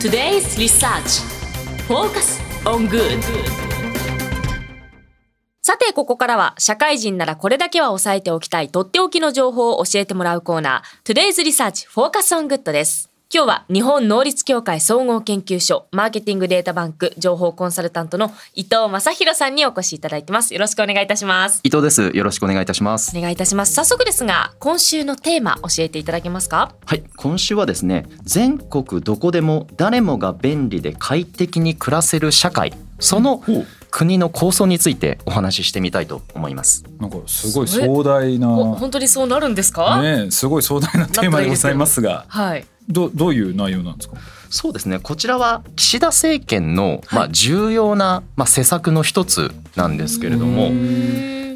Today's Research Focus on Good さて、ここからは社会人ならこれだけは押さえておきたいとっておきの情報を教えてもらうコーナー Today's Research Focus on Good です。今日は日本能率協会総合研究所マーケティングデータバンク情報コンサルタントの伊藤正弘さんにお越しいただいてます。よろしくお願いいたします。伊藤です。よろしくお願いいたします。お願いいたします。早速ですが、今週のテーマ教えていただけますか？はい、今週はですね、全国どこでも誰もが便利で快適に暮らせる社会、その国の構想についてお話ししてみたいと思います。なんかすごい壮大なほ本当にそうなるんですか、ねすごい壮大なテーマでございますがはい。どどういう内容なんですか？そうですね、こちらは岸田政権のまあ重要なまあ施策の一つなんですけれども、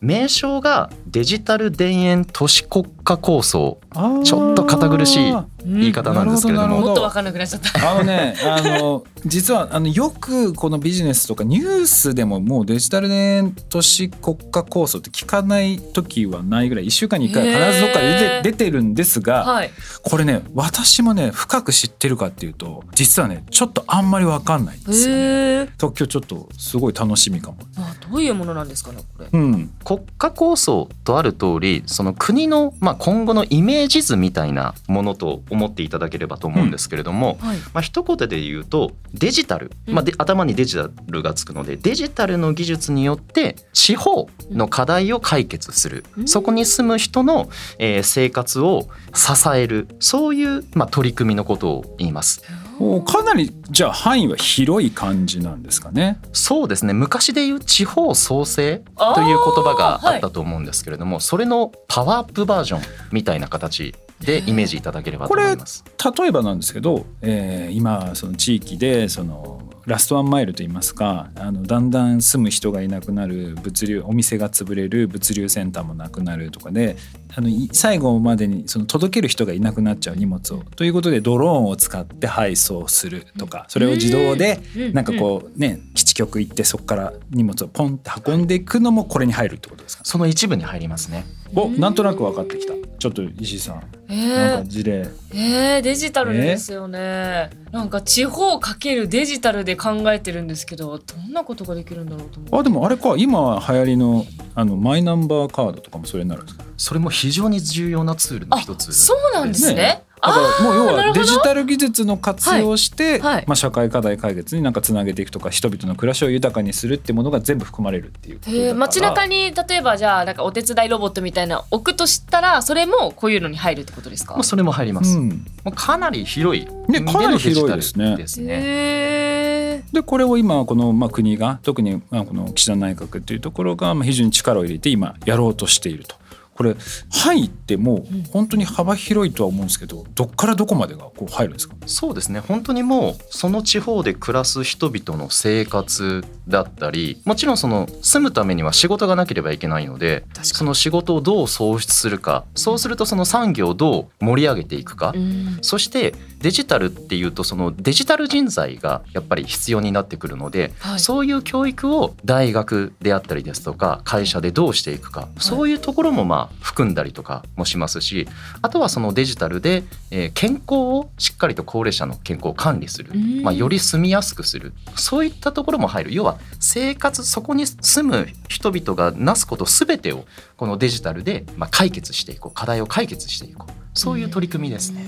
名称がデジタル田園都市国家構想。ちょっと堅苦しい言い方なんですけれどもなるほどもっとわかんなくなっちゃった。あのねあの 実はあのよくこのビジネスとかニュースでももうデジタル田園都市国家構想って聞かない時はないぐらい1週間に1回は必ずどっかで出て出てるんですが、はい。これね私もね深く知ってるかっていうと実はねちょっとあんまり分かんないんですよ、ね。へえ。と今日ちょっとすごい楽しみかも。あどういうものなんですかねこれ。うん、国家構想とある通りその国のまあ今後のイメージ図みたいなものと思っていただければと思うんですけれども、はい。まあ一言で言うとデジタル、うん。まあ、で頭にデジタルがつくのでデジタルの技術によって地方の課題を解決する、うん。そこに住む人の、えー生活を支える。そういう、まあ、取り組みのことを言います。おかなりじゃあ範囲は広い感じなんですかね。そうですね昔でいう地方創生という言葉があったと思うんですけれども、それのパワーアップバージョンみたいな形でイメージいただければと思います。例えばなんですけど、えー今その地域でそのラストワンマイルといいますかあのだんだん住む人がいなくなる物流お店が潰れる物流センターもなくなるとかであのい最後までにその届ける人がいなくなっちゃう荷物をということでドローンを使って配送するとかそれを自動でうん。なんかこうね基地局行ってそこから荷物をポンって運んでいくのもこれに入るってことですか？その一部に入りますね。おなんとなく分かってきた。ちょっと石井さん。えなんかー、事例。えー、デジタルですよね。なんか地方かけるデジタルで考えてるんですけど、どんなことができるんだろうと思う。あでもあれか。今流行りのあのマイナンバーカードとかもそれになるんですか？それも非常に重要なツールのあ一つそうなんですね。だからもう要はデジタル技術の活用をして、はい。はい。まあ、社会課題解決になんかつなげていくとか人々の暮らしを豊かにするってものが全部含まれるっていうことだから。街中に例えばじゃあなんかお手伝いロボットみたいな置くとしたらそれもこういうのに入るってことですか？もうそれも入ります。うん、もうかなり広いねかなり広いですね。ですね。でこれを今このまあ国が特にまあこの岸田内閣っていうところがまあ非常に力を入れて今やろうとしていると。これ範囲ってもう本当に幅広いとは思うんですけどどっからどこまでがこう入るんですか？そうですね。本当にもうその地方で暮らす人々の生活だったりもちろんその住むためには仕事がなければいけないのでその仕事をどう創出するかそうするとその産業をどう盛り上げていくか、うん。そしてデジタルっていうとそのデジタル人材がやっぱり必要になってくるので、はい。そういう教育を大学であったりですとか会社でどうしていくか、そういうところもまあ含んだりとかもしますしあとはそのデジタルで、えー健康をしっかりと高齢者の健康を管理する、うん。まあ、より住みやすくする。そういったところも入る。要は生活そこに住む人々がなすこと全てをこのデジタルでまあ解決していこう。課題を解決していこう。そういう取り組みですね。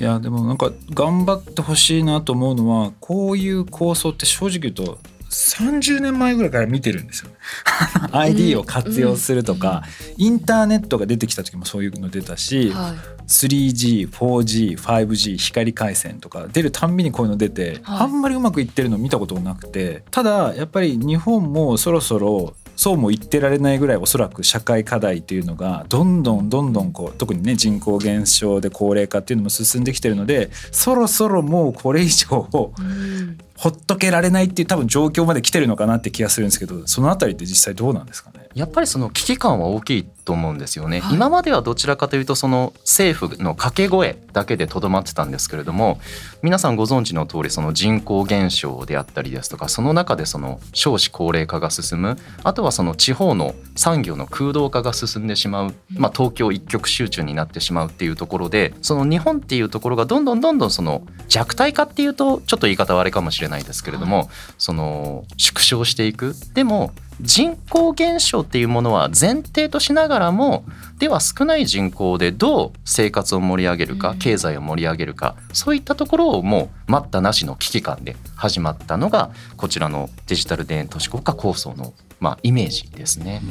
いやでもなんか頑張ってほしいなと思うのはこういう構想って正直言うと30年前ぐらいから見てるんですよ。ID を活用するとか、インターネットが出てきた時もそういうの出たし、はい。3G、4G、5G 光回線とか出るたんびにこういうの出て、はい。あんまりうまくいってるの見たことなくてただやっぱり日本もそろそろそうも言ってられないぐらいおそらく社会課題っていうのがどんどんどんどんこう特にね人口減少で高齢化っていうのも進んできてるのでそろそろもうこれ以上うんほっとけられないっていう多分状況まで来てるのかなって気がするんですけどそのあたりって実際どうなんですかね？やっぱりその危機感は大きいと思うんですよね、はい。今まではどちらかというとその政府の掛け声だけでとどまってたんですけれども皆さんご存知の通りその人口減少であったりですとかその中でその少子高齢化が進むあとはその地方の産業の空洞化が進んでしまう、まあ、東京一極集中になってしまうっていうところでその日本っていうところがどんどんどんどんその弱体化っていうとちょっと言い方悪いかもしれないですけれども、その縮小していく。でも人口減少っていうものは前提としながらもでは少ない人口でどう生活を盛り上げるかうん。経済を盛り上げるかそういったところをもう待ったなしの危機感で始まったのがこちらのデジタル田園都市国家構想のまあイメージですね。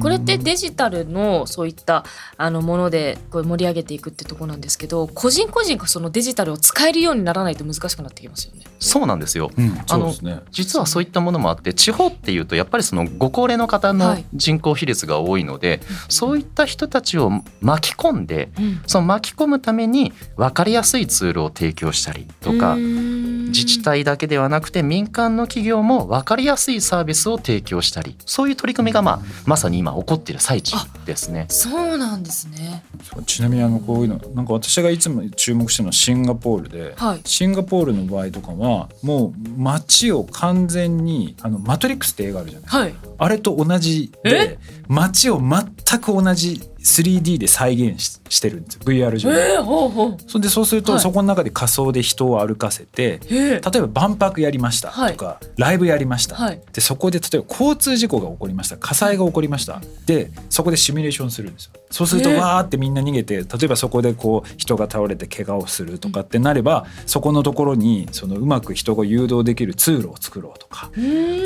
これってデジタルのそういったあのものでこう盛り上げていくってとこなんですけど個人個人がそのデジタルを使えるようにならないと難しくなってきますよね。そうなんですよ。うん、あのそうですね。実はそういったものもあって地方っていうとやっぱりそのご高齢の方のはい。人口比率が多いので、そういった人たちを巻き込んでうん。その巻き込むために分かりやすいツールを提供したりとか自治体だけではなくて民間の企業も分かりやすいサービスを提供したりそういう取り組みが、まあ、まさに今起こっている最中ですね。そうなんですね。ちなみにあのこういうのなんか私がいつも注目してるのはシンガポールで、はいシンガポールの場合とかはもう街を完全にあのマトリックスって映画あるじゃないですかはい。あれと同じで街を全く同じ 3D で再現ししてるんですよ。VR 上。で。えー、ほうほう。それでそうすると、はい。そこの中で仮想で人を歩かせてえ。ー、例えば万博やりましたはい。とか、ライブやりました、はい。でそこで例えば交通事故が起こりました。火災が起こりました。でそこでシミュレーションするんですよ。そうするとえ。ーわーってみんな逃げて例えばそこでこう人が倒れて怪我をするとかってなればそこのところにそのうまく人が誘導できる通路を作ろうとか。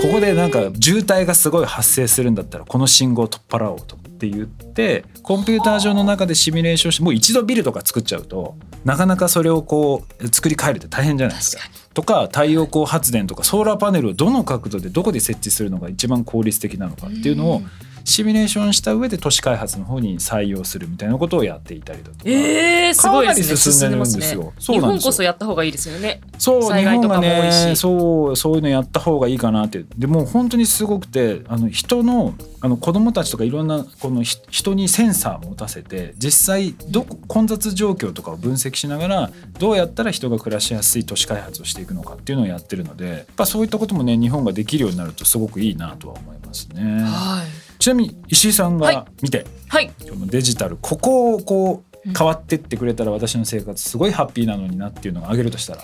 ここでなんか渋滞がすごい発生するんだったらこの信号を取っ払おうとって言ってコンピューター上の中でシミュレーションしてもう一度ビルとか作っちゃうとなかなかそれをこう作り変えるって大変じゃないですか。とか太陽光発電とかソーラーパネルをどの角度でどこで設置するのが一番効率的なのかっていうのをシミュレーションした上で都市開発の方に採用するみたいなことをやっていたりだとか。えー、すごいですね。進んでるんですよすそうなんですよね日本こそやった方がいいですよね。そう日災害とかも多いしねそうそういうのやった方がいいかなってでもう本当にすごくてあの人のあの子供たちとかいろんなこのひ人にセンサー持たせて実際どこ混雑状況とかを分析しながらどうやったら人が暮らしやすい都市開発をしていくのかっていうのをやってるのでやっぱそういったこともね日本ができるようになるとすごくいいなとは思いますね。はい。ちなみに石井さんはいが見て、はい。このデジタルここをこう変わってってくれたら私の生活すごいハッピーなのになっていうのを挙げるとしたら？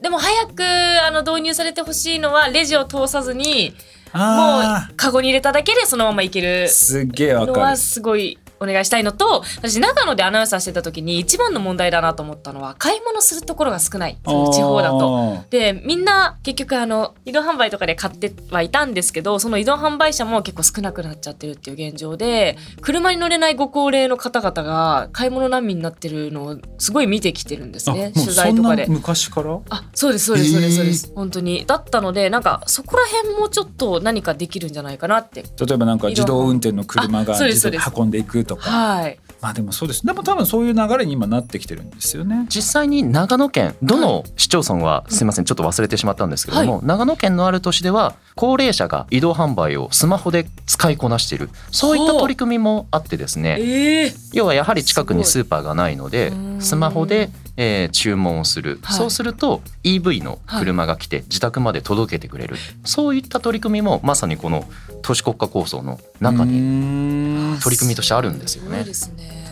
でも早くあの導入されてほしいのはレジを通さずにもあうカゴに入れただけでそのままいけるーすっげえわかる。のはすごいお願いしたいのと私長野でアナウンサーしてた時に一番の問題だなと思ったのは買い物するところが少ない。その地方だと。あでみんな結局あの移動販売とかで買ってはいたんですけどその移動販売車も結構少なくなっちゃってるっていう現状で車に乗れないご高齢の方々が買い物難民になってるのをすごい見てきてるんですーね取材とかで。そんな。昔から？あそうですそうですそうですそうです、え本当に。だったのでなんかそこら辺もちょっと何かできるんじゃないかなって。例えばなんか自動運転の車が運んでいくとか。はい。まあでもそうです。でも多分そういう流れに今なってきてるんですよね。実際に長野県どの市町村はすいませんちょっと忘れてしまったんですけれども、長野県のある都市では高齢者が移動販売をスマホで使いこなしている。そういった取り組みもあってですねええ。要はやはり近くにスーパーがないのでスマホで、えー注文をする、はい。そうすると EV の車が来て自宅まで届けてくれる、そういった取り組みもまさにこの都市国家構想の中にに取り組みとしてあるんですよね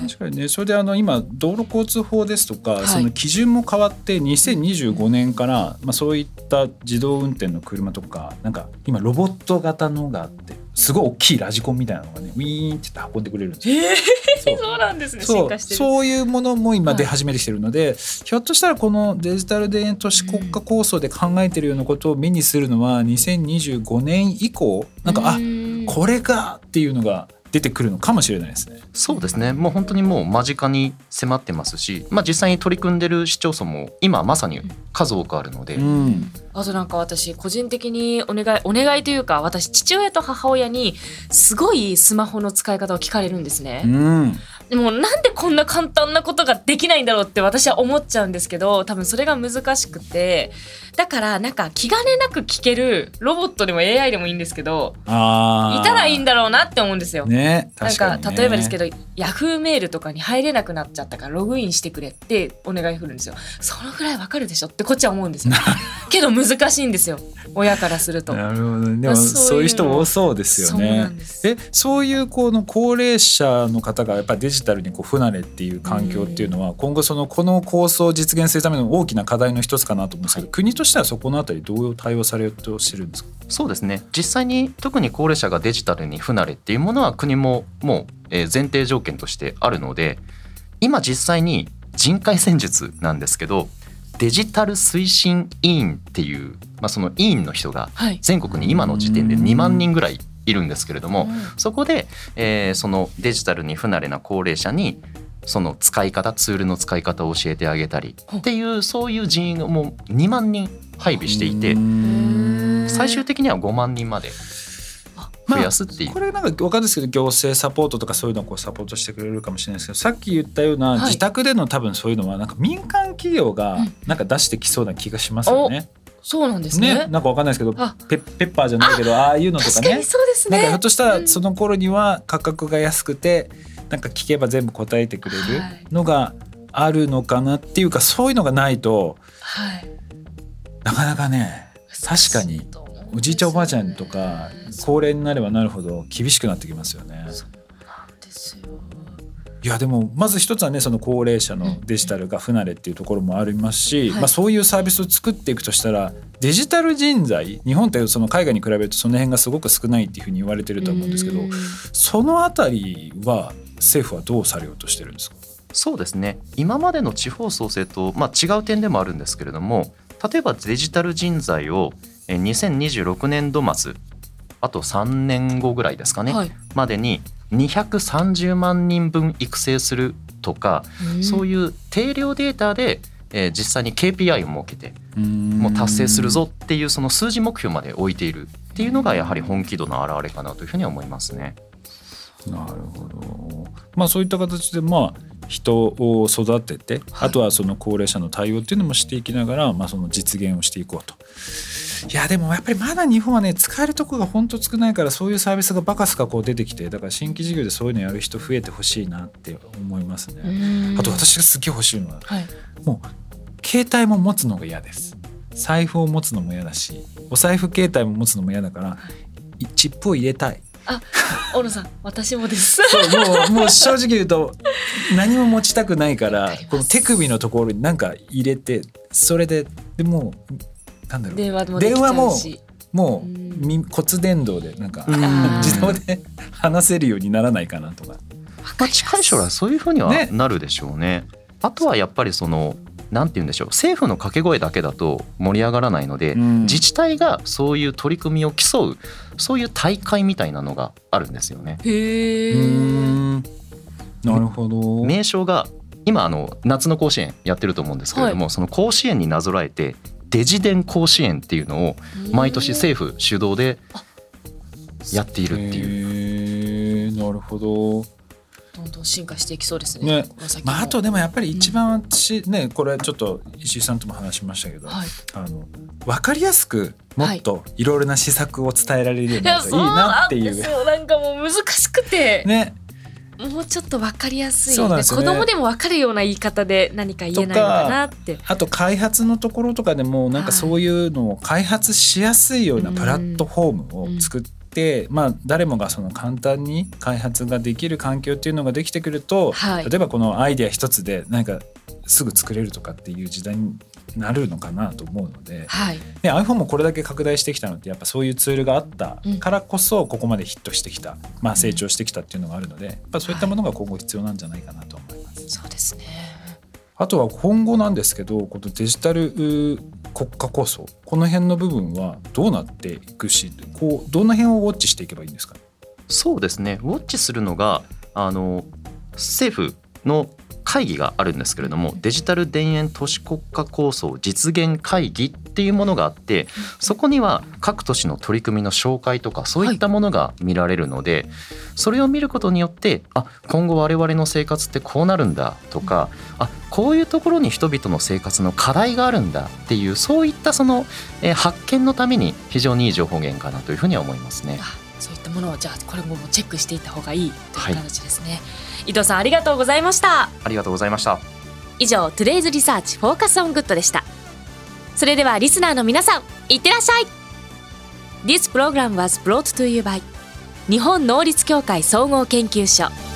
確かにね。それであの今道路交通法ですとか、はい。その基準も変わって2025年から、まあ、そういった自動運転の車とかなんか今ロボット型のがあってすごい大きいラジコンみたいなのがねウィーンって言って運んでくれるんですよ。ええそう。なんですね。そう。進化してる。そういうものも今出始めてきてるので、ひょっとしたらこのデジタル田園都市国家構想で考えてるようなことを目にするのは2025年以降なんかあうん。これかっていうのが出てくるのかもしれないですね。そうですねもう本当にもう間近に迫ってますし、まあ、実際に取り組んでる市町村も今まさに数多くあるので、うんあとなんか私個人的にお願いお願いというか私父親と母親にすごいスマホの使い方を聞かれるんですね。うんでもなんでこんな簡単なことができないんだろうって私は思っちゃうんですけど多分それが難しくてだからなんか気兼ねなく聞けるロボットでも AI でもいいんですけどいたらいいんだろうなって思うんですよ。ねなんかね、例えばですけどヤフーメールとかに入れなくなっちゃったからログインしてくれってお願いするんですよ。そのぐらいわかるでしょってこっちは思うんですよ。けど難しいんですよ。親からすると。なるほどね。でもそういう人多そうですよそうなねんです。えそういうこの高齢者の方がやっぱりデジタルにこう不慣れっていう環境っていうのは今後そのこの構想を実現するための大きな課題の一つかなと思うんですけど、国としてはそこのあたりどう対応されようとしてるんですか？そうですね。実際に特に高齢者がデジタルに不慣れっていうものは国ももうえー前提条件としてあるので今実際に人海戦術なんですけどデジタル推進委員っていう、まあ、その委員の人がはい。全国に今の時点で2万人ぐらいいるんですけれどもうん。そこで、えーそのデジタルに不慣れな高齢者にその使い方ツールの使い方を教えてあげたりっていうそういう人員をもう2万人配備していて最終的には5万人まで増やすっていう。これなんか分かるんですけど行政サポートとかそういうのをこうサポートしてくれるかもしれないですけどさっき言ったようなはい。自宅での多分そういうのはなんか民間企業がうん。なんか出してきそうな気がしますよね。そうなんですね。ねなんか分かんないですけどあ。ペペッパーじゃないけどああいうのとかね。にそうですね。なんかひょっとしたうん。らその頃には価格が安くてなんか聞けば全部答えてくれるのがあるのかなっていうかそういうのがないとはい。なかなかね確かにおじいちゃんおばあちゃんとか高齢になればなるほど厳しくなってきますよね。いやでもまず一つはねその高齢者のデジタルが不慣れっていうところもありますし、はい。まあ、そういうサービスを作っていくとしたらデジタル人材日本ってその海外に比べるとその辺がすごく少ないっていうふうに言われてると思うんですけどうん。そのあたりは政府はどうされようとしてるんですか？そうですね。今までの地方創生と、まあ、違う点でもあるんですけれども例えばデジタル人材をえー2026年度末あと3年後ぐらいですかね、はい。までに230万人分育成するとか、そういいう定量データで、えー実際に KPI を設けてももう達成するぞっていうその数字目標まで置いているっていうのがやはり本気度の表れかなというふうには思いますね。なるほど。まあそういった形でまあ人を育てて、はい。あとはその高齢者の対応っていうのもしていきながら、まあ、その実現をしていこうと。いやでもやっぱりまだ日本はね使えるとこが本当少ないからそういうサービスがバカすかこう出てきてだから新規事業でそういうのやる人増えてほしいなって思いますね。あと私がすっげえ欲しいのははい。もう携帯も持つのが嫌です。財布を持つのも嫌だしお財布携帯も持つのも嫌だからいチップを入れたい小野さん私もです。そうもうもう正直言うと 何も持ちたくないからこの手首のところに何か入れてそれででもうなんだろう。電話もできちゃうし。もううん。み骨伝導でなんかうん。自動で 話せるようにならないかなとか。まあ、近い将来そういうふうにはね。なるでしょうね。あとはやっぱりそのなんて言うんでしょう政府の掛け声だけだと盛り上がらないので、うん自治体がそういう取り組みを競うそういう大会みたいなのがあるんですよね。へなるほど。名称が今あの夏の甲子園やってると思うんですけれども、その甲子園になぞらえてデジデン甲子園っていうのを毎年政府主導でやっているっていう。なるほど。どんどん進化していきそうですね。ね。まあ、あとでもやっぱり一番私ねこれちょっと石井さんとも話しましたけど、はい。あの分かりやすくもっとい。ろいろな施策を伝えられるようにいなるといいなっていう。ですよ。なんかもう難しくて、ね、もうちょっとわかりやすい。そうなんですよね。子供でもわかるような言い方で何か言えないのかなって。あと開発のところとかでもなんかはい。そういうのを開発しやすいようなプラットフォームを作って、まあ誰もがその簡単に開発ができる環境っていうのができてくると、はい。例えばこのアイデア一つでなんかすぐ作れるとかっていう時代になるのかなと思うので、はい。ね、iPhone もこれだけ拡大してきたのってやっぱそういうツールがあったからこそここまでヒットしてきた、まあ、成長してきたっていうのがあるのでやっぱそういったものが今後必要なんじゃないかなと思います。そうですねあとは今後なんですけどこのデジタル国家構想この辺の部分はどうなっていくしこうどの辺をウォッチしていけばいいんですか？そうですね。ウォッチするのがあの政府の会議があるんですけれどもデジタル田園都市国家構想実現会議っっていうものがあってそこには各都市の取り組みの紹介とかそういったものが見られるので、それを見ることによってあ今後我々の生活ってこうなるんだとかあこういうところに人々の生活の課題があるんだっていうそういったその、えー発見のために非常にいい情報源かなというふうには思いますね。あそういったものをじゃあこれもチェックしていった方がいいという形ですね、伊藤さんありがとうございました。ありがとうございました。以上トゥデイズリサーチフォーカスオングッドでしたそれではリスナーの皆さんいってらっしゃい。This program was brought to you by 日本能力協会総合研究所。